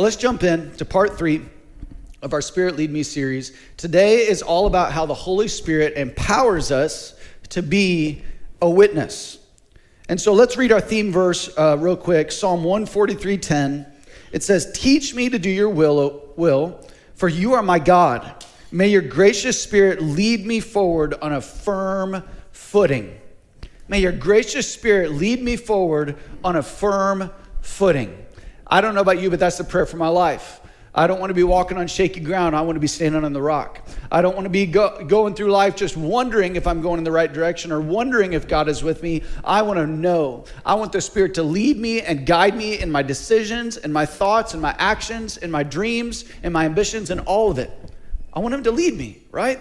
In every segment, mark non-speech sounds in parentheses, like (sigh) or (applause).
Well, let's jump in to part three of our Spirit Lead Me series. Today is all about how the Holy Spirit empowers us to be a witness. And so let's read our theme verse uh, real quick Psalm 143:10. It says, Teach me to do your will, will, for you are my God. May your gracious spirit lead me forward on a firm footing. May your gracious spirit lead me forward on a firm footing. I don't know about you, but that's the prayer for my life. I don't want to be walking on shaky ground. I want to be standing on the rock. I don't want to be go- going through life just wondering if I'm going in the right direction or wondering if God is with me. I want to know. I want the Spirit to lead me and guide me in my decisions, in my thoughts, in my actions, in my dreams, in my ambitions, and all of it. I want Him to lead me, right?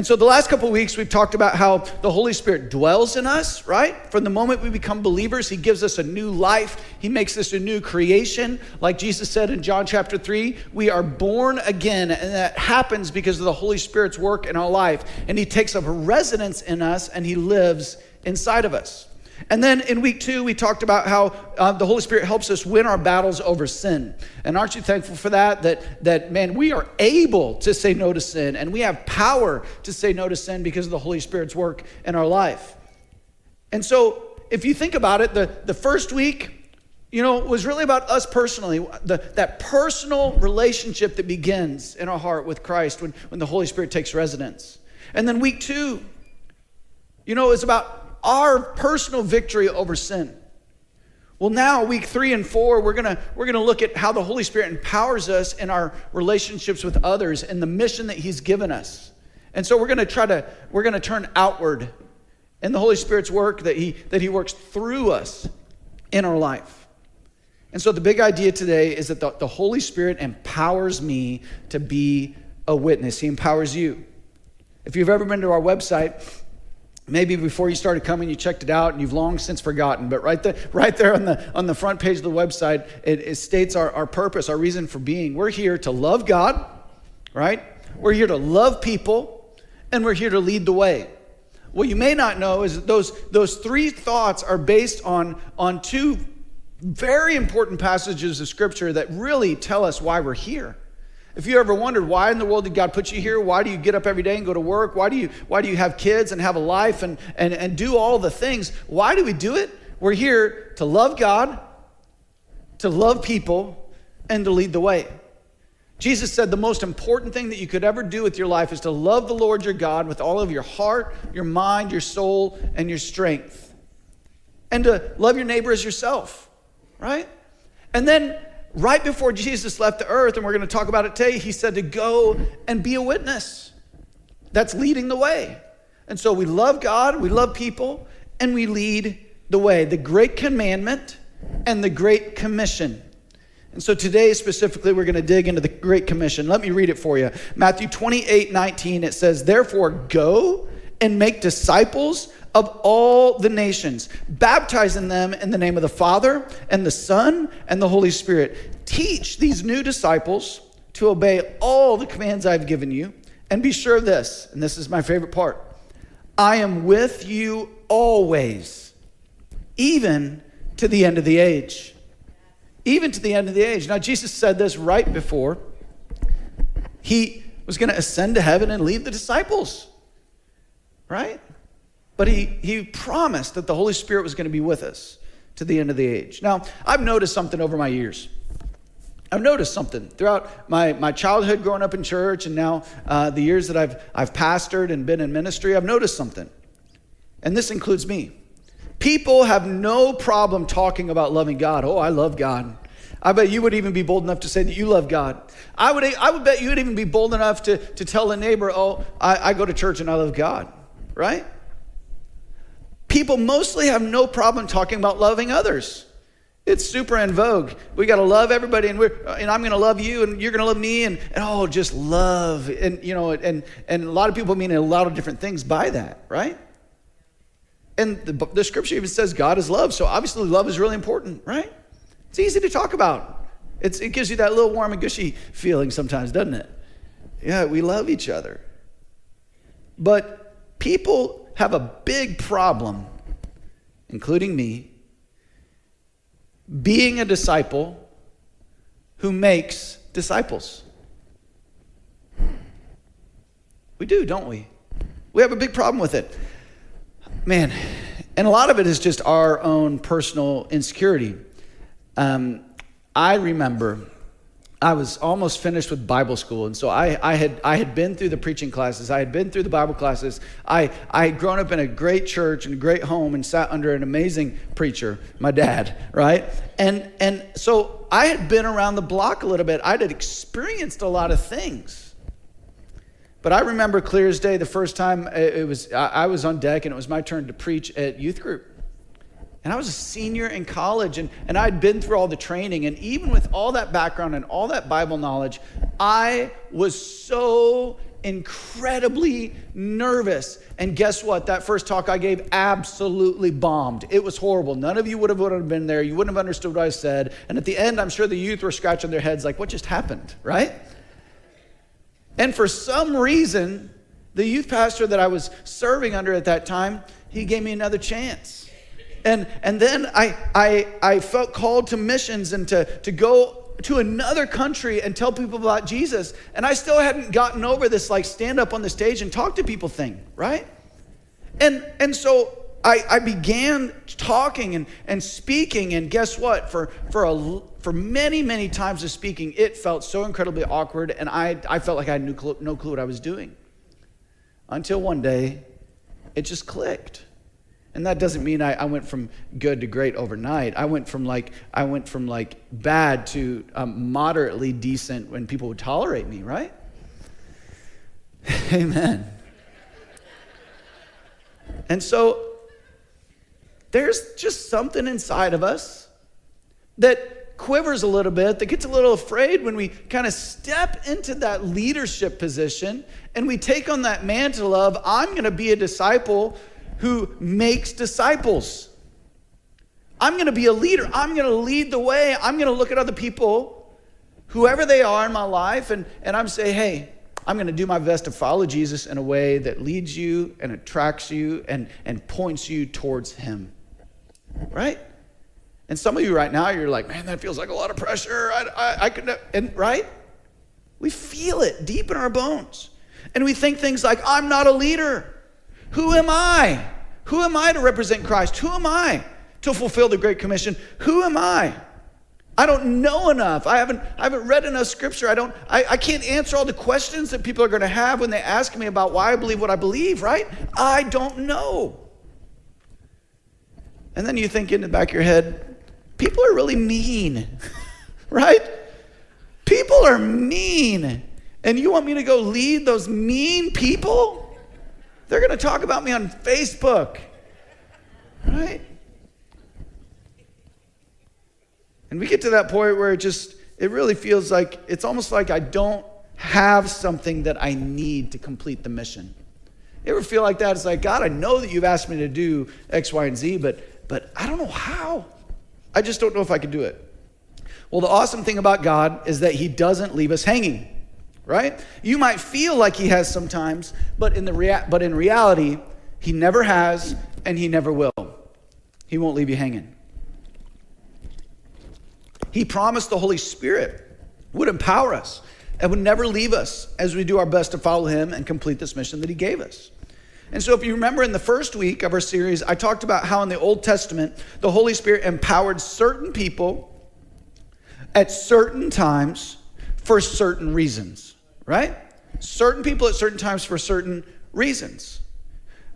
And so, the last couple weeks, we've talked about how the Holy Spirit dwells in us, right? From the moment we become believers, He gives us a new life. He makes us a new creation. Like Jesus said in John chapter 3, we are born again, and that happens because of the Holy Spirit's work in our life. And He takes up residence in us, and He lives inside of us. And then in week two, we talked about how uh, the Holy Spirit helps us win our battles over sin. And aren't you thankful for that? That, that, man, we are able to say no to sin and we have power to say no to sin because of the Holy Spirit's work in our life. And so, if you think about it, the, the first week, you know, was really about us personally, the, that personal relationship that begins in our heart with Christ when, when the Holy Spirit takes residence. And then week two, you know, is about our personal victory over sin. Well, now, week three and four, we're gonna, we're gonna look at how the Holy Spirit empowers us in our relationships with others and the mission that He's given us. And so we're gonna try to, we're gonna turn outward in the Holy Spirit's work that He, that he works through us in our life. And so the big idea today is that the, the Holy Spirit empowers me to be a witness. He empowers you. If you've ever been to our website, Maybe before you started coming, you checked it out and you've long since forgotten. But right there, (laughs) right there on the, on the front page of the website, it, it states our, our purpose, our reason for being. We're here to love God, right? We're here to love people, and we're here to lead the way. What you may not know is that those, those three thoughts are based on, on two very important passages of Scripture that really tell us why we're here. If you ever wondered why in the world did God put you here? Why do you get up every day and go to work? Why do you, why do you have kids and have a life and, and, and do all the things? Why do we do it? We're here to love God, to love people, and to lead the way. Jesus said the most important thing that you could ever do with your life is to love the Lord your God with all of your heart, your mind, your soul, and your strength. And to love your neighbor as yourself, right? And then right before Jesus left the earth, and we're going to talk about it today, he said to go and be a witness. That's leading the way. And so we love God, we love people, and we lead the way. The great commandment and the great commission. And so today, specifically, we're going to dig into the Great Commission. Let me read it for you. Matthew 28 19, it says, Therefore, go and make disciples of all the nations, baptizing them in the name of the Father and the Son and the Holy Spirit. Teach these new disciples to obey all the commands I've given you. And be sure of this, and this is my favorite part I am with you always, even to the end of the age. Even to the end of the age. Now, Jesus said this right before he was going to ascend to heaven and leave the disciples, right? But he, he promised that the Holy Spirit was going to be with us to the end of the age. Now, I've noticed something over my years. I've noticed something throughout my, my childhood growing up in church and now uh, the years that I've, I've pastored and been in ministry, I've noticed something. And this includes me. People have no problem talking about loving God. Oh, I love God. I bet you would even be bold enough to say that you love God. I would, I would bet you would even be bold enough to, to tell a neighbor, oh, I, I go to church and I love God, right? people mostly have no problem talking about loving others. It's super in vogue. We got to love everybody, and we're uh, and I'm going to love you, and you're going to love me, and, and oh, just love, and you know, and and a lot of people mean a lot of different things by that, right? And the, the scripture even says God is love, so obviously love is really important, right? It's easy to talk about. It's, it gives you that little warm and gushy feeling sometimes, doesn't it? Yeah, we love each other. But people have a big problem, including me, being a disciple who makes disciples. We do, don't we? We have a big problem with it. Man, and a lot of it is just our own personal insecurity. Um, I remember I was almost finished with Bible school. And so I, I, had, I had been through the preaching classes. I had been through the Bible classes. I, I had grown up in a great church and a great home and sat under an amazing preacher, my dad, right? And, and so I had been around the block a little bit. I had experienced a lot of things. But I remember clear as day the first time uh, it was, I was on deck and it was my turn to preach at youth group. And I was a senior in college, and, and I'd been through all the training. And even with all that background and all that Bible knowledge, I was so incredibly nervous. And guess what? That first talk I gave absolutely bombed. It was horrible. None of you would have, would have been there. You wouldn't have understood what I said. And at the end, I'm sure the youth were scratching their heads like, what just happened, right? And for some reason, the youth pastor that I was serving under at that time, he gave me another chance. And, and then I, I, I felt called to missions and to, to go to another country and tell people about Jesus. And I still hadn't gotten over this like stand up on the stage and talk to people thing, right? And, and so I, I began talking and, and speaking, and guess what? For, for, a, for many, many times of speaking, it felt so incredibly awkward, and I, I felt like I had no clue, no clue what I was doing. Until one day, it just clicked. And that doesn't mean I, I, went from good to great overnight. I went from like I went from like bad to um, moderately decent when people would tolerate me, right? (laughs) Amen. And so there's just something inside of us that quivers a little bit, that gets a little afraid when we kind of step into that leadership position and we take on that mantle of, I'm going to be a disciple who makes disciples. I'm going to be a leader. I'm going to lead the way. I'm going to look at other people, whoever they are in my life, and, and I'm say, hey, I'm going to do my best to follow Jesus in a way that leads you and attracts you and, and points you towards Him. Right? And some of you right now, you're like, man, that feels like a lot of pressure. I, I, I could, and right? We feel it deep in our bones. And we think things like, I'm not a leader. Who am I? Who am I to represent Christ? Who am I to fulfill the Great Commission? Who am I? I don't know enough. I haven't, I haven't read enough scripture. I, don't, I, I can't answer all the questions that people are going to have when they ask me about why I believe what I believe, right? I don't know. And then you think in the back of your head, people are really mean, (laughs) right? People are mean. And you want me to go lead those mean people? They're going to talk about me on Facebook. Right? And we get to that point where it just, it really feels like, it's almost like I don't have something that I need to complete the mission. You ever feel like that? It's like, God, I know that you've asked me to do X, Y, and Z, but, but I don't know how. I just don't know if I can do it. Well, the awesome thing about God is that He doesn't leave us hanging right? You might feel like he has sometimes, but in the rea- but in reality, he never has and he never will. He won't leave you hanging. He promised the Holy Spirit would empower us and would never leave us as we do our best to follow him and complete this mission that he gave us. And so, if you remember in the first week of our series, I talked about how in the Old Testament, the Holy Spirit empowered certain people at certain times for certain reasons right? Certain people at certain times for certain reasons.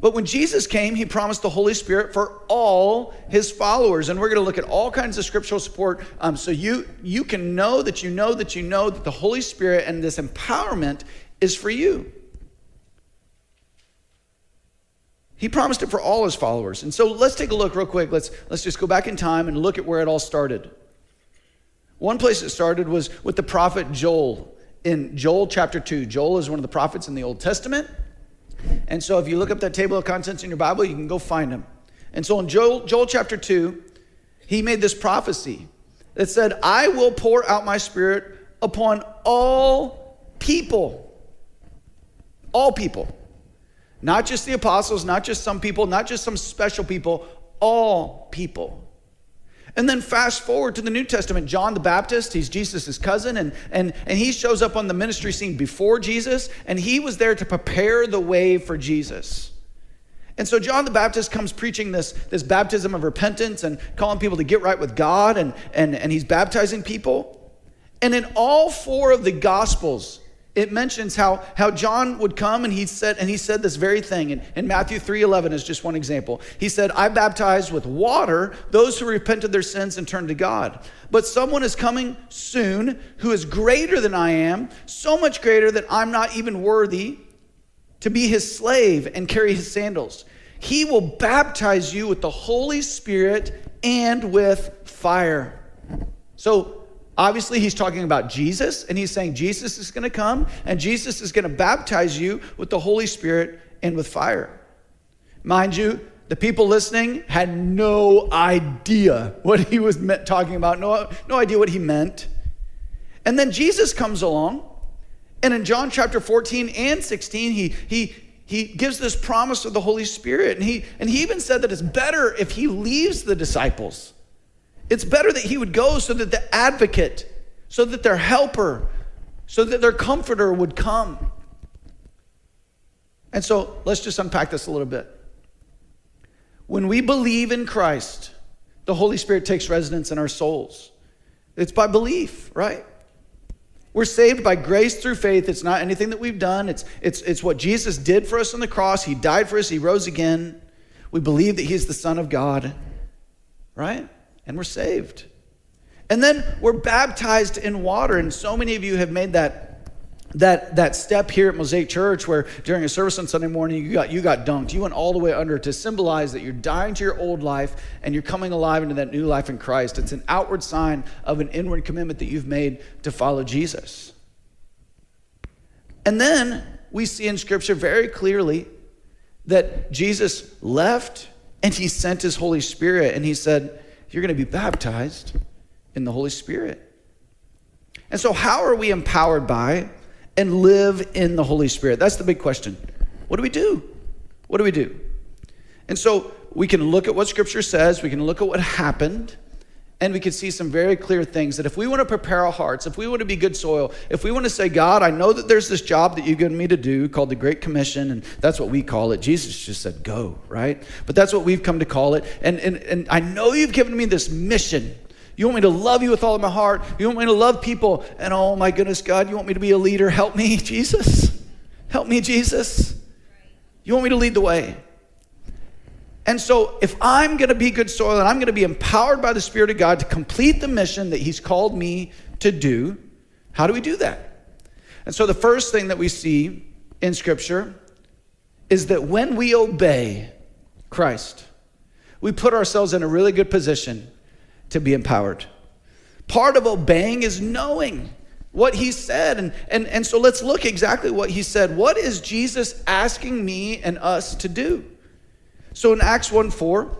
But when Jesus came, he promised the Holy Spirit for all his followers. And we're going to look at all kinds of scriptural support um, so you, you can know that you know that you know that the Holy Spirit and this empowerment is for you. He promised it for all his followers. And so let's take a look real quick. Let's, let's just go back in time and look at where it all started. One place it started was with the prophet Joel in Joel chapter 2. Joel is one of the prophets in the Old Testament. And so if you look up that table of contents in your Bible, you can go find him. And so in Joel, Joel chapter 2, he made this prophecy that said, I will pour out my spirit upon all people. All people. Not just the apostles, not just some people, not just some special people, all people. And then fast forward to the New Testament, John the Baptist, he's Jesus' cousin, and, and, and he shows up on the ministry scene before Jesus, and he was there to prepare the way for Jesus. And so John the Baptist comes preaching this, this baptism of repentance and calling people to get right with God, and, and, and he's baptizing people. And in all four of the Gospels, it mentions how, how John would come and he said, and he said this very thing. And, and Matthew 3.11 is just one example. He said, I baptize with water those who repent of their sins and turn to God. But someone is coming soon who is greater than I am, so much greater that I'm not even worthy to be his slave and carry his sandals. He will baptize you with the Holy Spirit and with fire. So Obviously, he's talking about Jesus, and he's saying Jesus is going to come, and Jesus is going to baptize you with the Holy Spirit and with fire. Mind you, the people listening had no idea what he was talking about, no, no idea what he meant. And then Jesus comes along, and in John chapter 14 and 16, he, he, he gives this promise of the Holy Spirit. And he, and he even said that it's better if he leaves the disciples it's better that he would go so that the advocate, so that their helper, so that their comforter would come. And so let's just unpack this a little bit. When we believe in Christ, the Holy Spirit takes residence in our souls. It's by belief, right? We're saved by grace through faith. It's not anything that we've done. It's, it's, it's what Jesus did for us on the cross. He died for us. He rose again. We believe that He's the Son of God, right? And we're saved. And then we're baptized in water. And so many of you have made that that that step here at Mosaic Church where during a service on Sunday morning you got you got dunked. You went all the way under to symbolize that you're dying to your old life and you're coming alive into that new life in Christ. It's an outward sign of an inward commitment that you've made to follow Jesus. And then we see in scripture very clearly that Jesus left and he sent his Holy Spirit and he said, you're going to be baptized in the Holy Spirit. And so, how are we empowered by and live in the Holy Spirit? That's the big question. What do we do? What do we do? And so, we can look at what Scripture says, we can look at what happened, and we can see some very clear things that if we want to prepare our hearts, if we want to be good soil, if we want to say, God, I know that there's this job that you've given me to do called the Great Commission, and that's what we call it. Jesus just said, go, right? But that's what we've come to call it. And, and, and I know you've given me this mission. You want me to love you with all of my heart. You want me to love people. And oh my goodness, God, you want me to be a leader. Help me, (laughs) Jesus. Help me, Jesus. You want me to lead the way. And so, if I'm going to be good soil and I'm going to be empowered by the Spirit of God to complete the mission that He's called me to do, how do we do that? And so, the first thing that we see in Scripture is that when we obey Christ, we put ourselves in a really good position to be empowered. Part of obeying is knowing what he said. And, and, and so let's look exactly what he said. What is Jesus asking me and us to do? So in Acts 1 4,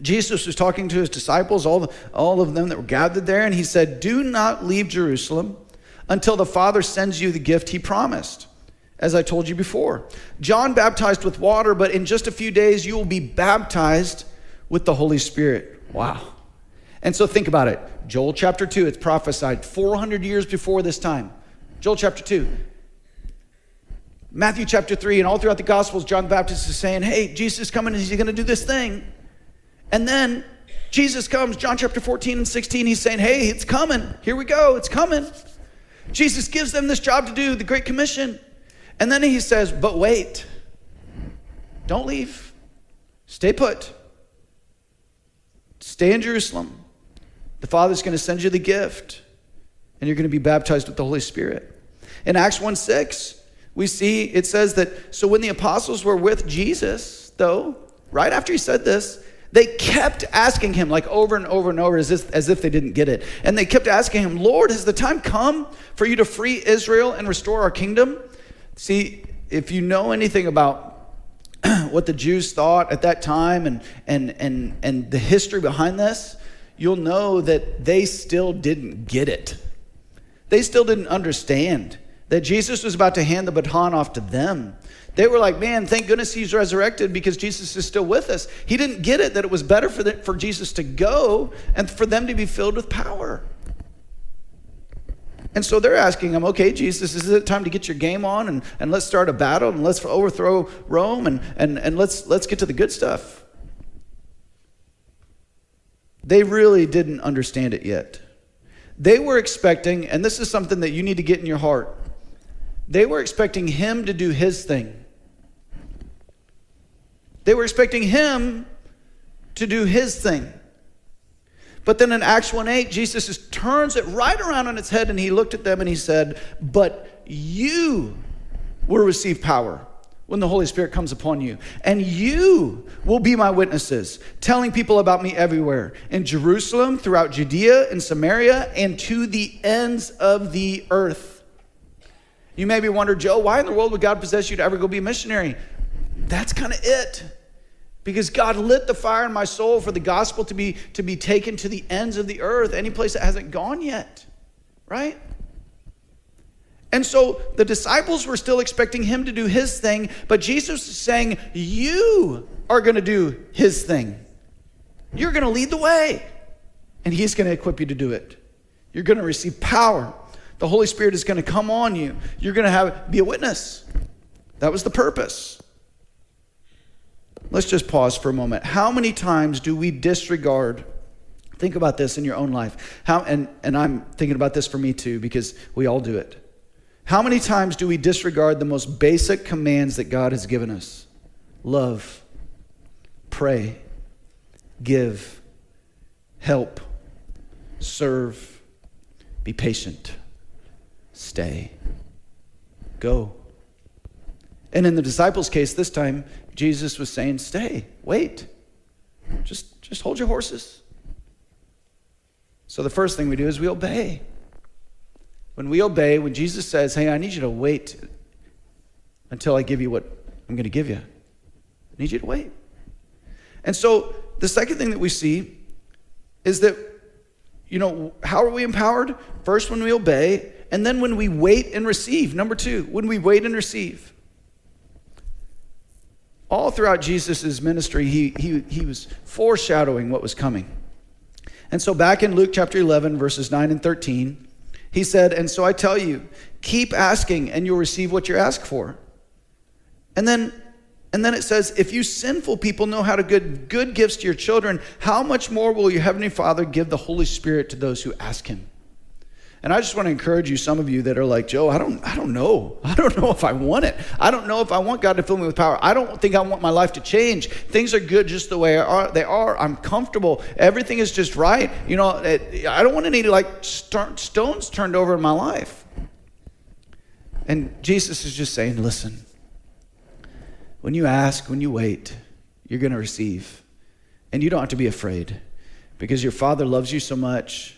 Jesus was talking to his disciples, all, all of them that were gathered there, and he said, Do not leave Jerusalem until the Father sends you the gift he promised, as I told you before. John baptized with water, but in just a few days you will be baptized with the Holy Spirit. Wow. And so think about it. Joel chapter 2, it's prophesied 400 years before this time. Joel chapter 2. Matthew chapter 3 and all throughout the Gospels, John the Baptist is saying, Hey, Jesus is coming, and he's going to do this thing. And then Jesus comes, John chapter 14 and 16, he's saying, Hey, it's coming. Here we go, it's coming. Jesus gives them this job to do, the Great Commission. And then he says, But wait, don't leave, stay put, stay in Jerusalem. The Father's going to send you the gift, and you're going to be baptized with the Holy Spirit. In Acts 1 6, we see it says that so when the apostles were with Jesus, though, right after he said this, they kept asking him, like over and over and over, as if, as if they didn't get it. And they kept asking him, Lord, has the time come for you to free Israel and restore our kingdom? See, if you know anything about (clears throat) what the Jews thought at that time and, and, and, and the history behind this, you'll know that they still didn't get it. They still didn't understand that Jesus was about to hand the baton off to them. They were like, man, thank goodness he's resurrected because Jesus is still with us. He didn't get it that it was better for, the, for Jesus to go and for them to be filled with power. And so they're asking him, okay, Jesus, is it time to get your game on and, and let's start a battle and let's overthrow Rome and, and, and let's, let's get to the good stuff? They really didn't understand it yet. They were expecting, and this is something that you need to get in your heart, they were expecting him to do his thing. They were expecting him to do his thing. But then in Acts 1 8, Jesus just turns it right around on its head and he looked at them and he said, But you will receive power when the Holy Spirit comes upon you. And you will be my witnesses, telling people about me everywhere in Jerusalem, throughout Judea and Samaria, and to the ends of the earth. You may be wondering, Joe, why in the world would God possess you to ever go be a missionary? That's kind of it because God lit the fire in my soul for the gospel to be, to be taken to the ends of the earth, any place that hasn't gone yet, right? And so the disciples were still expecting him to do his thing, but Jesus is saying, You are going to do his thing. You're going to lead the way, and he's going to equip you to do it. You're going to receive power. The Holy Spirit is going to come on you. You're going to have be a witness. That was the purpose. Let's just pause for a moment. How many times do we disregard? Think about this in your own life. How, and, and I'm thinking about this for me too, because we all do it. How many times do we disregard the most basic commands that God has given us? Love, pray, give, help, serve, be patient, stay, go. And in the disciples' case this time, Jesus was saying, Stay, wait. Just, just hold your horses. So the first thing we do is we obey. When we obey, when Jesus says, Hey, I need you to wait until I give you what I'm going to give you, I need you to wait. And so the second thing that we see is that, you know, how are we empowered? First, when we obey, and then when we wait and receive. Number two, when we wait and receive all throughout Jesus' ministry, he, he, he was foreshadowing what was coming. And so, back in Luke chapter 11, verses 9 and 13, he said, And so I tell you, keep asking, and you'll receive what you ask for. And then, and then it says, If you sinful people know how to give good gifts to your children, how much more will your heavenly Father give the Holy Spirit to those who ask him? And I just want to encourage you, some of you that are like, Joe, I don't, I don't know. (laughs) I don't know if I want it. I don't know if I want God to fill me with power. I don't think I want my life to change. Things are good just the way they are. I'm comfortable. Everything is just right. You know, I don't want any like stones turned over in my life. And Jesus is just saying, listen, when you ask, when you wait, you're going to receive. And you don't have to be afraid because your Father loves you so much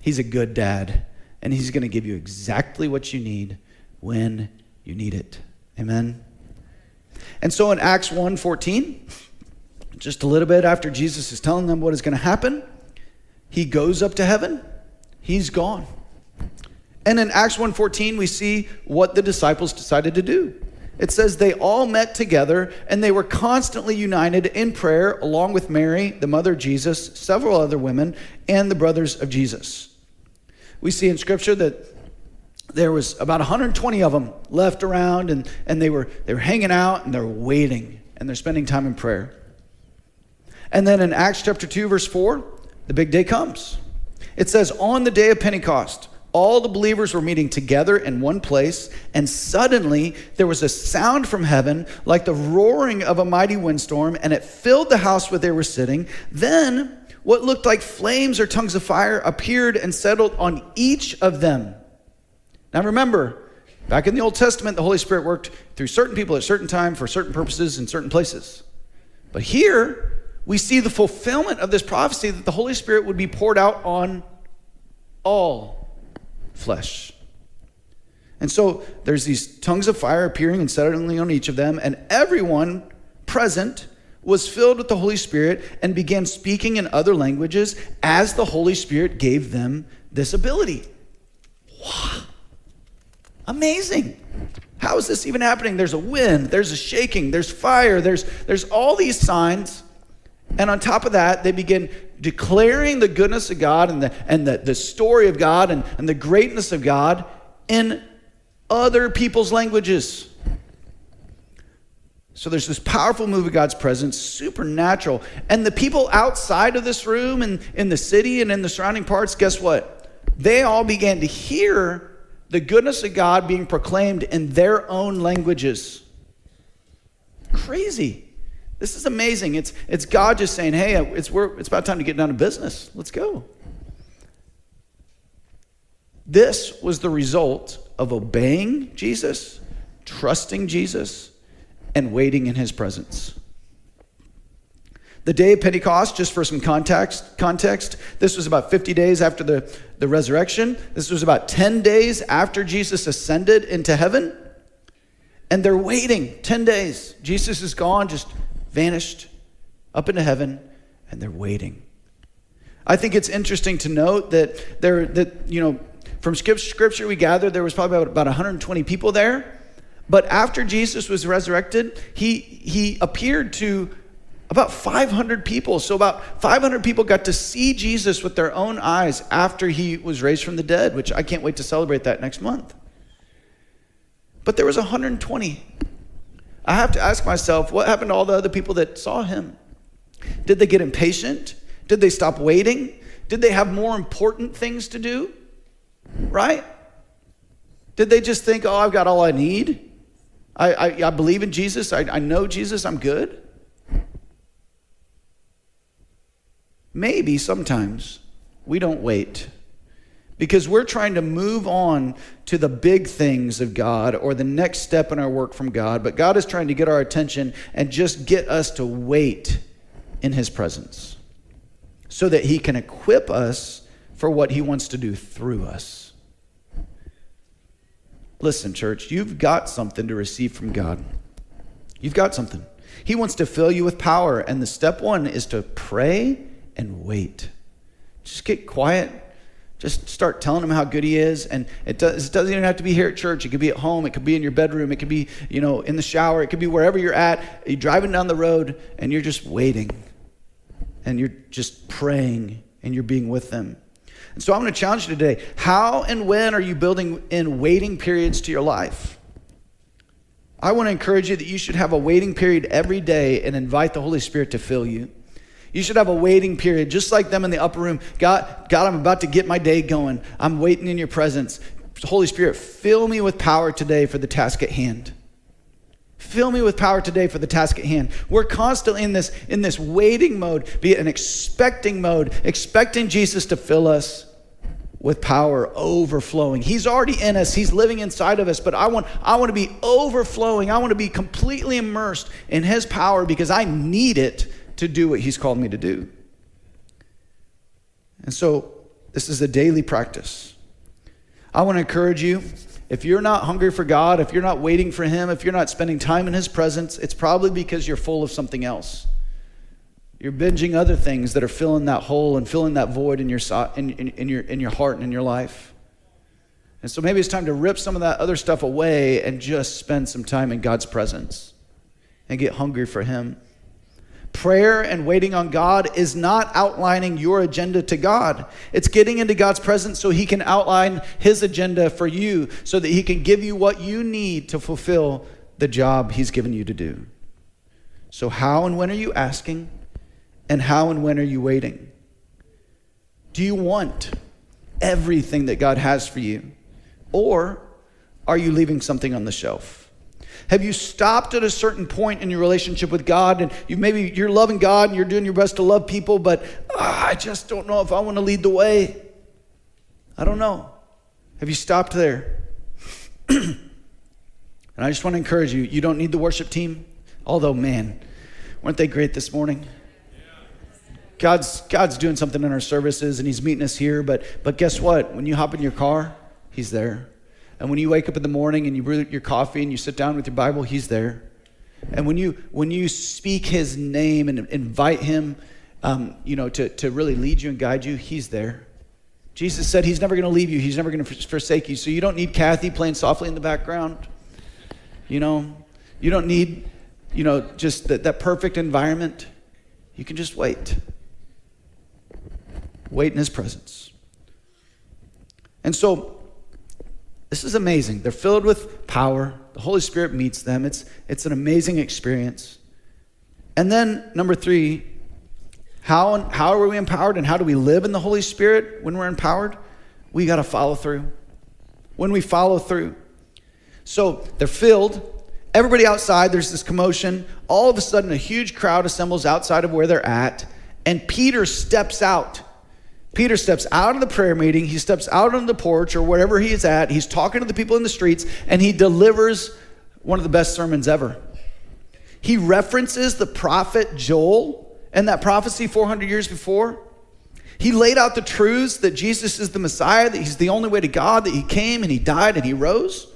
He's a good dad, and He's going to give you exactly what you need when you need it. Amen. And so in Acts 1:14, just a little bit after Jesus is telling them what is going to happen, he goes up to heaven. He's gone. And in Acts 1:14 we see what the disciples decided to do. It says they all met together and they were constantly united in prayer along with Mary, the mother of Jesus, several other women, and the brothers of Jesus we see in Scripture that there was about 120 of them left around and, and they, were, they were hanging out and they're waiting and they're spending time in prayer. And then in Acts chapter 2, verse 4, the big day comes. It says, On the day of Pentecost, all the believers were meeting together in one place, and suddenly there was a sound from heaven like the roaring of a mighty windstorm, and it filled the house where they were sitting. Then what looked like flames or tongues of fire appeared and settled on each of them. Now remember, back in the Old Testament, the Holy Spirit worked through certain people at certain time for certain purposes in certain places. But here, we see the fulfillment of this prophecy that the Holy Spirit would be poured out on all flesh. And so there's these tongues of fire appearing and settling on each of them, and everyone present was filled with the Holy Spirit and began speaking in other languages as the Holy Spirit gave them this ability. Wow. Amazing. How is this even happening? There's a wind, there's a shaking, there's fire, there's, there's all these signs. And on top of that, they begin declaring the goodness of God and the, and the, the story of God and, and the greatness of God in other people's languages. So there's this powerful move of God's presence, supernatural. And the people outside of this room and in the city and in the surrounding parts, guess what? They all began to hear the goodness of God being proclaimed in their own languages. Crazy. This is amazing. It's, it's God just saying, hey, it's, we're, it's about time to get down to business. Let's go. This was the result of obeying Jesus, trusting Jesus, and waiting in his presence. The day of Pentecost, just for some context, context, this was about 50 days after the, the resurrection. This was about 10 days after Jesus ascended into heaven. And they're waiting 10 days. Jesus is gone, just vanished up into heaven, and they're waiting. I think it's interesting to note that there that you know from scripture we gather there was probably about, about 120 people there. But after Jesus was resurrected, he he appeared to about 500 people. So about 500 people got to see Jesus with their own eyes after he was raised from the dead, which I can't wait to celebrate that next month. But there was 120 I have to ask myself, what happened to all the other people that saw him? Did they get impatient? Did they stop waiting? Did they have more important things to do? Right? Did they just think, oh, I've got all I need? I, I, I believe in Jesus. I, I know Jesus. I'm good? Maybe sometimes we don't wait because we're trying to move on to the big things of God or the next step in our work from God. But God is trying to get our attention and just get us to wait in His presence so that He can equip us for what He wants to do through us. Listen, church, you've got something to receive from God. You've got something. He wants to fill you with power. And the step one is to pray and wait. Just get quiet just start telling him how good he is. And it, does, it doesn't even have to be here at church. It could be at home. It could be in your bedroom. It could be, you know, in the shower. It could be wherever you're at. You're driving down the road and you're just waiting. And you're just praying and you're being with them. And so I'm going to challenge you today. How and when are you building in waiting periods to your life? I want to encourage you that you should have a waiting period every day and invite the Holy Spirit to fill you. You should have a waiting period, just like them in the upper room. God, God, I'm about to get my day going. I'm waiting in your presence. Holy Spirit, fill me with power today for the task at hand. Fill me with power today for the task at hand. We're constantly in this, in this waiting mode, be it an expecting mode, expecting Jesus to fill us with power overflowing. He's already in us. He's living inside of us, but I want I want to be overflowing. I want to be completely immersed in his power because I need it to do what He's called me to do. And so, this is a daily practice. I want to encourage you if you're not hungry for God, if you're not waiting for Him, if you're not spending time in His presence, it's probably because you're full of something else. You're binging other things that are filling that hole and filling that void in your, in, in, in, your, in your heart and in your life. And so maybe it's time to rip some of that other stuff away and just spend some time in God's presence and get hungry for Him. Prayer and waiting on God is not outlining your agenda to God. It's getting into God's presence so He can outline His agenda for you, so that He can give you what you need to fulfill the job He's given you to do. So, how and when are you asking? And how and when are you waiting? Do you want everything that God has for you? Or are you leaving something on the shelf? Have you stopped at a certain point in your relationship with God and you maybe you're loving God and you're doing your best to love people, but ah, I just don't know if I want to lead the way? I don't know. Have you stopped there? (clears throat) and I just want to encourage you, you don't need the worship team. Although, man, weren't they great this morning? God's, God's doing something in our services and He's meeting us here, but, but guess what? When you hop in your car, He's there. And when you wake up in the morning and you brew your coffee and you sit down with your Bible, He's there. And when you when you speak His name and invite Him, um, you know, to to really lead you and guide you, He's there. Jesus said he's never going to leave you, he's never going to forsake you. So you don't need Kathy playing softly in the background. You know, you don't need, you know, just that, that perfect environment. You can just wait. Wait in his presence. And so this is amazing. They're filled with power. The Holy Spirit meets them. It's, it's an amazing experience. And then, number three, how, how are we empowered and how do we live in the Holy Spirit when we're empowered? We got to follow through. When we follow through. So they're filled. Everybody outside, there's this commotion. All of a sudden, a huge crowd assembles outside of where they're at, and Peter steps out. Peter steps out of the prayer meeting, he steps out on the porch or wherever he is at, he's talking to the people in the streets, and he delivers one of the best sermons ever. He references the prophet Joel and that prophecy 400 years before. He laid out the truths that Jesus is the Messiah, that he's the only way to God, that he came and he died and he rose.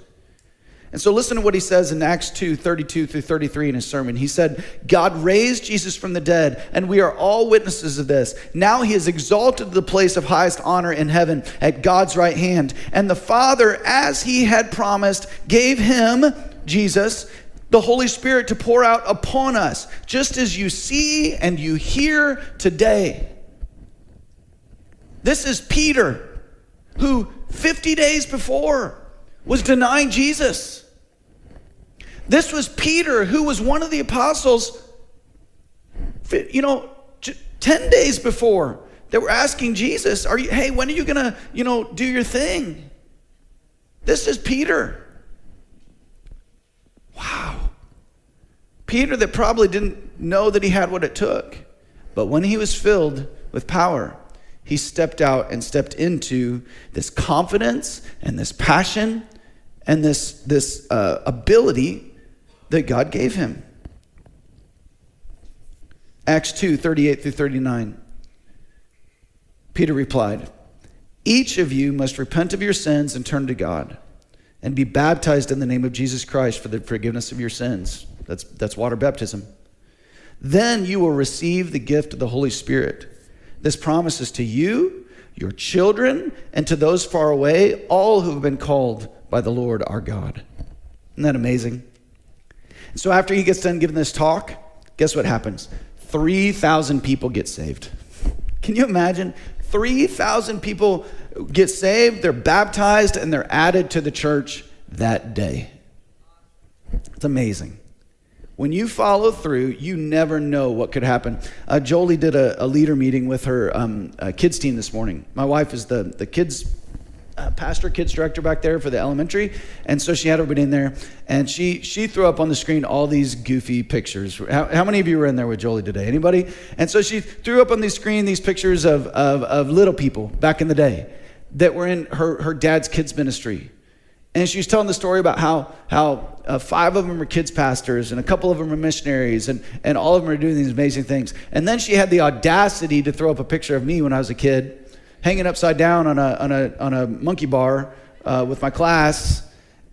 And so listen to what he says in Acts 2 32 through 33 in his sermon. He said, God raised Jesus from the dead, and we are all witnesses of this. Now he is exalted to the place of highest honor in heaven at God's right hand. And the Father, as he had promised, gave him, Jesus, the Holy Spirit to pour out upon us, just as you see and you hear today. This is Peter, who 50 days before was denying Jesus. This was Peter, who was one of the apostles, you know, 10 days before they were asking Jesus, are you, hey, when are you going to, you know, do your thing? This is Peter. Wow. Peter that probably didn't know that he had what it took. But when he was filled with power, he stepped out and stepped into this confidence and this passion and this, this uh, ability that God gave him. Acts 2 38 through 39. Peter replied, Each of you must repent of your sins and turn to God and be baptized in the name of Jesus Christ for the forgiveness of your sins. That's, that's water baptism. Then you will receive the gift of the Holy Spirit. This promises to you, your children, and to those far away, all who have been called by the Lord our God. Isn't that amazing? So after he gets done giving this talk, guess what happens? 3,000 people get saved. Can you imagine? 3,000 people get saved, they're baptized, and they're added to the church that day. It's amazing. When you follow through, you never know what could happen. Uh, Jolie did a, a, leader meeting with her um, uh, kids team this morning. My wife is the, the kids uh, pastor kids director back there for the elementary. And so she had everybody in there. And she she threw up on the screen all these goofy pictures. How, how many of you were in there with jolie today? Anybody? And so she threw up on the screen these pictures of, of, of little people back in the day that were in her, her dad's kids ministry. And she was telling the story about how how uh, five of them are kids pastors and a couple of them are missionaries and, and all of them are doing these amazing things. And then she had the audacity to throw up a picture of me when i was a kid hanging upside down on a, on a, on a monkey bar uh, with my class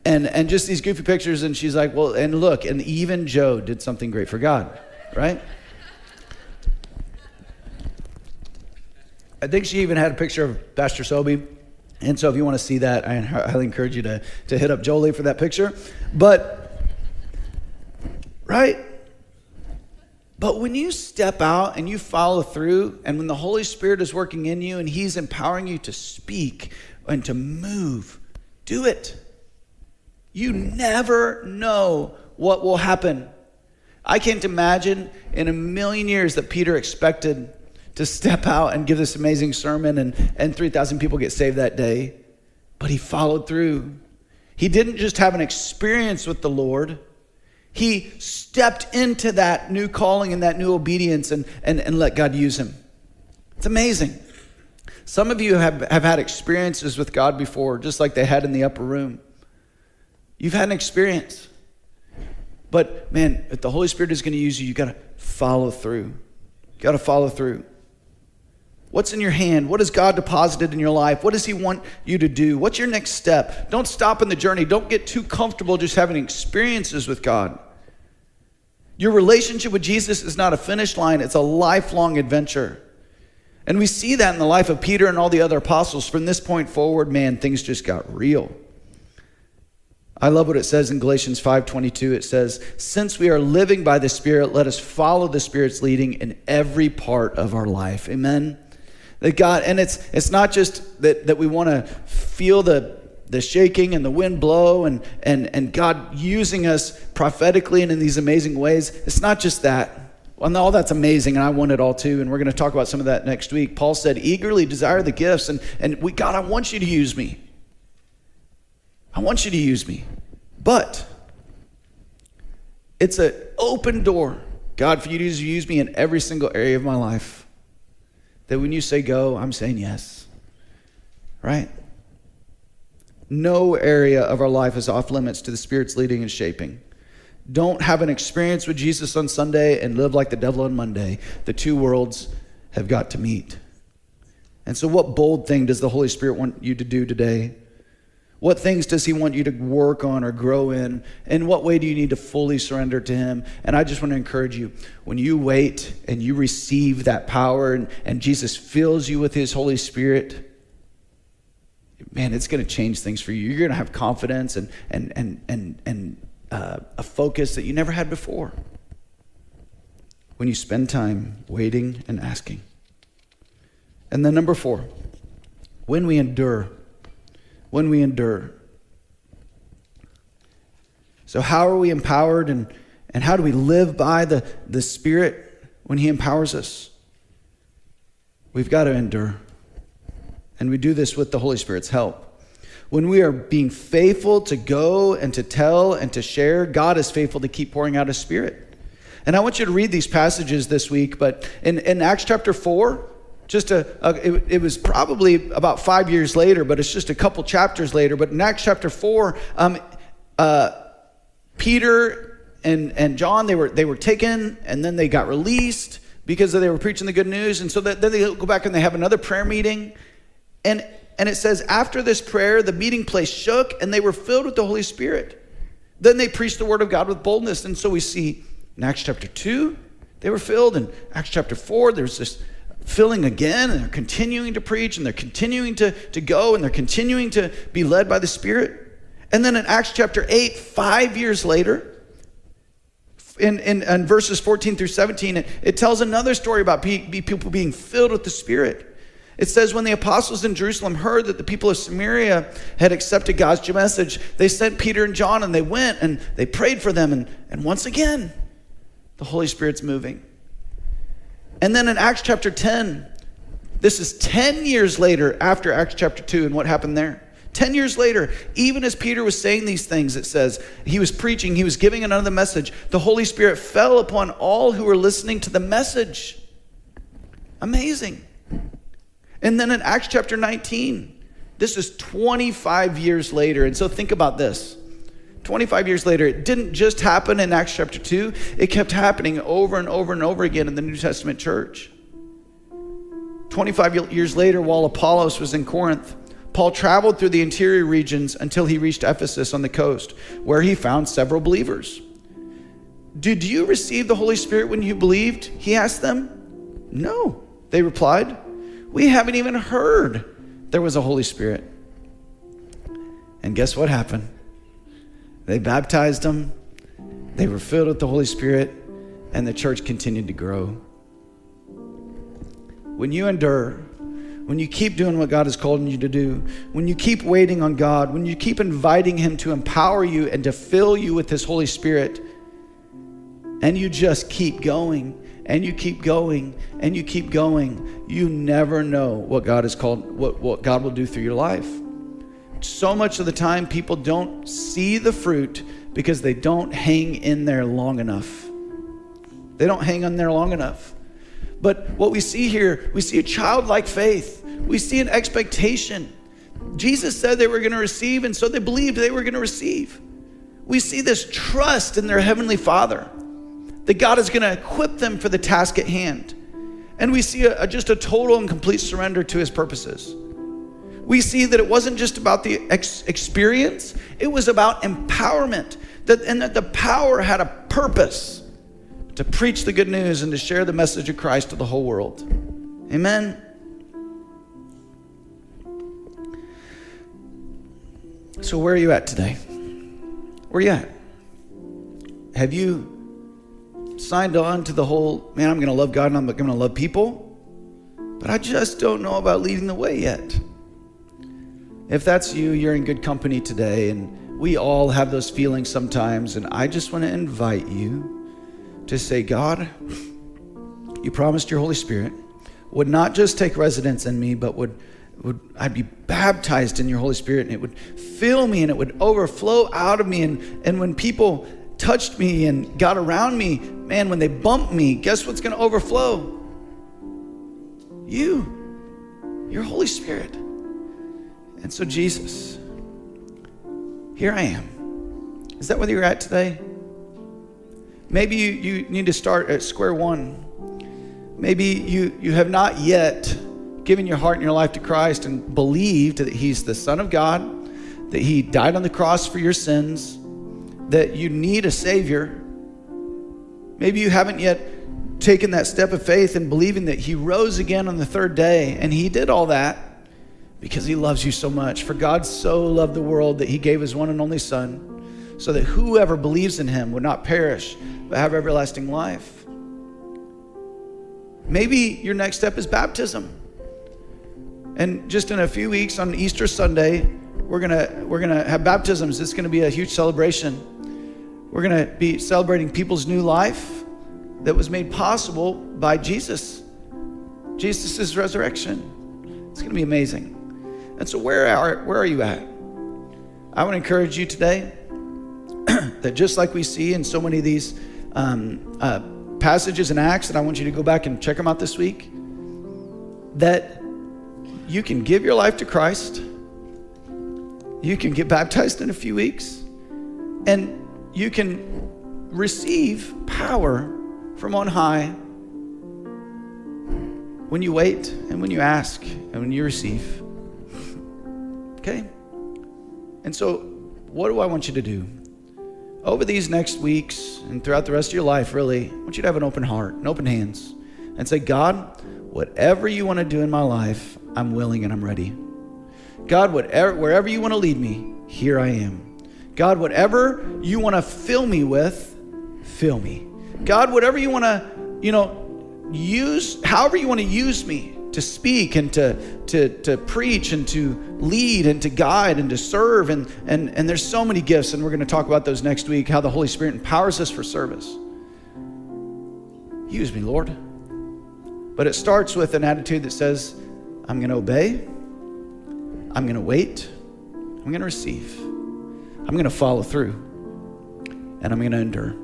and, and just these goofy pictures. And she's like, well, and look, and even Joe did something great for God, right? I think she even had a picture of Pastor Sobey. And so if you want to see that, I highly encourage you to, to hit up Jolie for that picture. But, right? But when you step out and you follow through, and when the Holy Spirit is working in you and He's empowering you to speak and to move, do it. You never know what will happen. I can't imagine in a million years that Peter expected to step out and give this amazing sermon and, and 3,000 people get saved that day. But he followed through. He didn't just have an experience with the Lord, he stepped into that new calling and that new obedience and, and, and let God use him. It's amazing. Some of you have, have had experiences with God before, just like they had in the upper room. You've had an experience. But man, if the Holy Spirit is going to use you, you got to follow through. You got to follow through. What's in your hand? What has God deposited in your life? What does He want you to do? What's your next step? Don't stop in the journey. Don't get too comfortable just having experiences with God. Your relationship with Jesus is not a finish line, it's a lifelong adventure. And we see that in the life of Peter and all the other apostles. From this point forward, man, things just got real. I love what it says in Galatians 5:22. It says, "Since we are living by the Spirit, let us follow the Spirit's leading in every part of our life." Amen. That God, and it's it's not just that, that we want to feel the the shaking and the wind blow and, and, and God using us prophetically and in these amazing ways. It's not just that. Well, all that's amazing, and I want it all too. And we're going to talk about some of that next week. Paul said, eagerly desire the gifts, and, and we, God, I want you to use me. I want you to use me. But it's an open door, God, for you to use me in every single area of my life. That when you say go, I'm saying yes. Right? No area of our life is off limits to the Spirit's leading and shaping. Don't have an experience with Jesus on Sunday and live like the devil on Monday. The two worlds have got to meet. And so, what bold thing does the Holy Spirit want you to do today? What things does He want you to work on or grow in? In what way do you need to fully surrender to Him? And I just want to encourage you when you wait and you receive that power and, and Jesus fills you with His Holy Spirit, man, it's going to change things for you. You're going to have confidence and, and, and, and, and uh, a focus that you never had before when you spend time waiting and asking. And then, number four, when we endure, when we endure. So, how are we empowered and, and how do we live by the, the Spirit when He empowers us? We've got to endure. And we do this with the Holy Spirit's help. When we are being faithful to go and to tell and to share, God is faithful to keep pouring out His Spirit. And I want you to read these passages this week, but in, in Acts chapter 4, just a, a it, it, was probably about five years later, but it's just a couple chapters later. But in Acts chapter 4, um, uh, Peter and, and John, they were, they were taken and then they got released because they were preaching the good news. And so that, then they go back and they have another prayer meeting. And, and it says, after this prayer, the meeting place shook and they were filled with the Holy Spirit. Then they preached the word of God with boldness. And so we see in Acts chapter 2, they were filled. In Acts chapter 4, there's this filling again, and they're continuing to preach and they're continuing to, to go and they're continuing to be led by the Spirit. And then in Acts chapter 8, five years later, in, in, in verses 14 through 17, it, it tells another story about pe- people being filled with the Spirit. It says, when the apostles in Jerusalem heard that the people of Samaria had accepted God's message, they sent Peter and John and they went and they prayed for them. And, and once again, the Holy Spirit's moving. And then in Acts chapter 10, this is 10 years later after Acts chapter 2 and what happened there. 10 years later, even as Peter was saying these things, it says, he was preaching, he was giving another message. The Holy Spirit fell upon all who were listening to the message. Amazing. And then in Acts chapter 19, this is 25 years later. And so think about this 25 years later, it didn't just happen in Acts chapter 2, it kept happening over and over and over again in the New Testament church. 25 years later, while Apollos was in Corinth, Paul traveled through the interior regions until he reached Ephesus on the coast, where he found several believers. Did you receive the Holy Spirit when you believed? He asked them. No, they replied. We haven't even heard there was a Holy Spirit. And guess what happened? They baptized them, they were filled with the Holy Spirit, and the church continued to grow. When you endure, when you keep doing what God has called you to do, when you keep waiting on God, when you keep inviting Him to empower you and to fill you with His Holy Spirit, and you just keep going and you keep going and you keep going, you never know what God has called, what, what God will do through your life. So much of the time, people don't see the fruit because they don't hang in there long enough. They don't hang on there long enough. But what we see here, we see a childlike faith, we see an expectation. Jesus said they were going to receive, and so they believed they were going to receive. We see this trust in their Heavenly Father that God is going to equip them for the task at hand. And we see a, a, just a total and complete surrender to his purposes. We see that it wasn't just about the ex- experience, it was about empowerment, that, and that the power had a purpose to preach the good news and to share the message of Christ to the whole world. Amen. So, where are you at today? Where are you at? Have you signed on to the whole, man, I'm going to love God and I'm going to love people, but I just don't know about leading the way yet? If that's you, you're in good company today, and we all have those feelings sometimes, and I just want to invite you to say, God, you promised your Holy Spirit would not just take residence in me, but would would I'd be baptized in your Holy Spirit and it would fill me and it would overflow out of me. And, and when people touched me and got around me, man, when they bumped me, guess what's going to overflow? You, your Holy Spirit. And so, Jesus, here I am. Is that where you're at today? Maybe you, you need to start at square one. Maybe you, you have not yet given your heart and your life to Christ and believed that He's the Son of God, that He died on the cross for your sins, that you need a Savior. Maybe you haven't yet taken that step of faith and believing that He rose again on the third day, and He did all that because He loves you so much. For God so loved the world that He gave His one and only Son, so that whoever believes in Him would not perish, but have everlasting life. Maybe your next step is baptism. And just in a few weeks on Easter Sunday, we're gonna we're gonna have baptisms. It's gonna be a huge celebration. We're gonna be celebrating people's new life that was made possible by Jesus, Jesus' resurrection. It's gonna be amazing. And so, where are where are you at? I want to encourage you today (clears throat) that just like we see in so many of these um, uh, passages and Acts, and I want you to go back and check them out this week, that you can give your life to Christ. You can get baptized in a few weeks. And you can receive power from on high when you wait and when you ask and when you receive. Okay? And so, what do I want you to do? Over these next weeks and throughout the rest of your life, really, I want you to have an open heart and open hands and say, God, whatever you want to do in my life, I'm willing and I'm ready. God, whatever, wherever you want to lead me, here I am. God, whatever you want to fill me with, fill me. God, whatever you want to, you know, use, however you want to use me to speak and to, to, to preach and to lead and to guide and to serve. And, and, and there's so many gifts, and we're going to talk about those next week, how the Holy Spirit empowers us for service. Use me, Lord. But it starts with an attitude that says, I'm going to obey, I'm going to wait, I'm going to receive, I'm going to follow through, and I'm going to endure.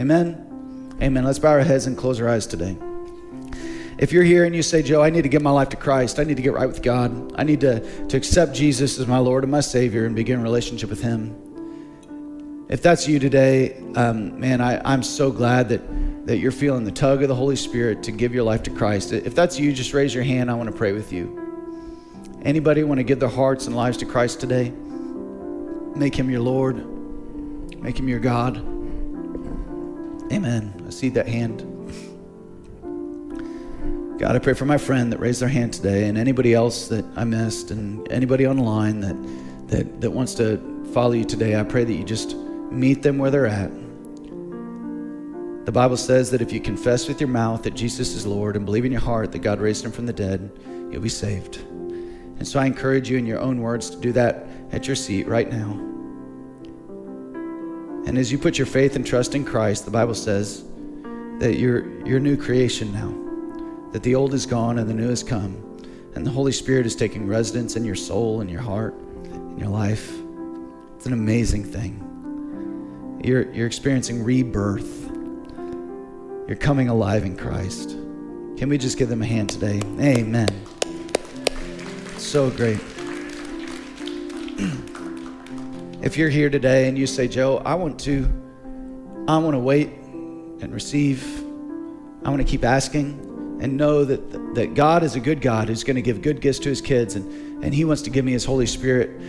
Amen. Amen. Let's bow our heads and close our eyes today. If you're here and you say, Joe, I need to give my life to Christ, I need to get right with God, I need to, to accept Jesus as my Lord and my Savior and begin a relationship with Him. If that's you today, um, man, I, I'm so glad that that you're feeling the tug of the Holy Spirit to give your life to Christ. If that's you, just raise your hand. I want to pray with you. Anybody want to give their hearts and lives to Christ today? Make him your Lord. Make him your God. Amen. I see that hand. God, I pray for my friend that raised their hand today and anybody else that I missed and anybody online that, that, that wants to follow you today. I pray that you just meet them where they're at. The Bible says that if you confess with your mouth that Jesus is Lord and believe in your heart that God raised him from the dead, you'll be saved. And so I encourage you in your own words to do that at your seat right now. And as you put your faith and trust in Christ, the Bible says that you're, you're new creation now, that the old is gone and the new has come. And the Holy Spirit is taking residence in your soul and your heart, in your life. It's an amazing thing. You're, you're experiencing rebirth you're coming alive in Christ. Can we just give them a hand today? Amen. So great. (clears throat) if you're here today and you say, Joe, I want to, I want to wait and receive. I want to keep asking and know that, that God is a good God who's going to give good gifts to his kids and, and he wants to give me his Holy Spirit,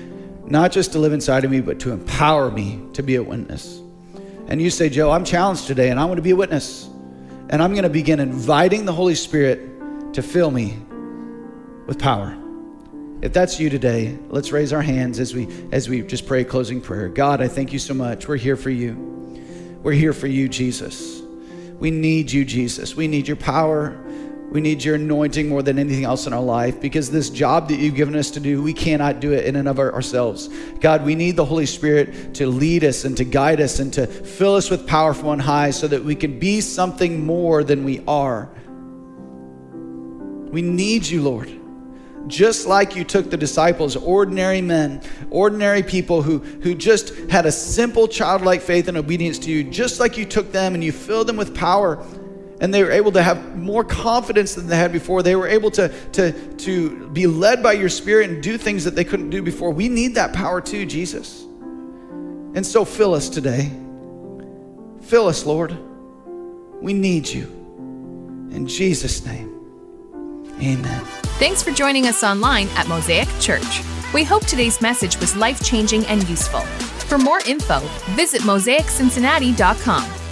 not just to live inside of me, but to empower me to be a witness. And you say, Joe, I'm challenged today and I want to be a witness. And I'm going to begin inviting the Holy Spirit to fill me with power. If that's you today, let's raise our hands as we as we just pray a closing prayer. God, I thank you so much. We're here for you. We're here for you, Jesus. We need you, Jesus. We need your power. We need your anointing more than anything else in our life because this job that you've given us to do, we cannot do it in and of ourselves. God, we need the Holy Spirit to lead us and to guide us and to fill us with power from on high so that we can be something more than we are. We need you, Lord. Just like you took the disciples, ordinary men, ordinary people who, who just had a simple childlike faith and obedience to you, just like you took them and you filled them with power and they were able to have more confidence than they had before. They were able to, to, to be led by your spirit and do things that they couldn't do before. We need that power too, Jesus. And so fill us today. Fill us, Lord. We need you. In Jesus' name, amen. Thanks for joining us online at Mosaic Church. We hope today's message was life changing and useful. For more info, visit mosaiccincinnati.com.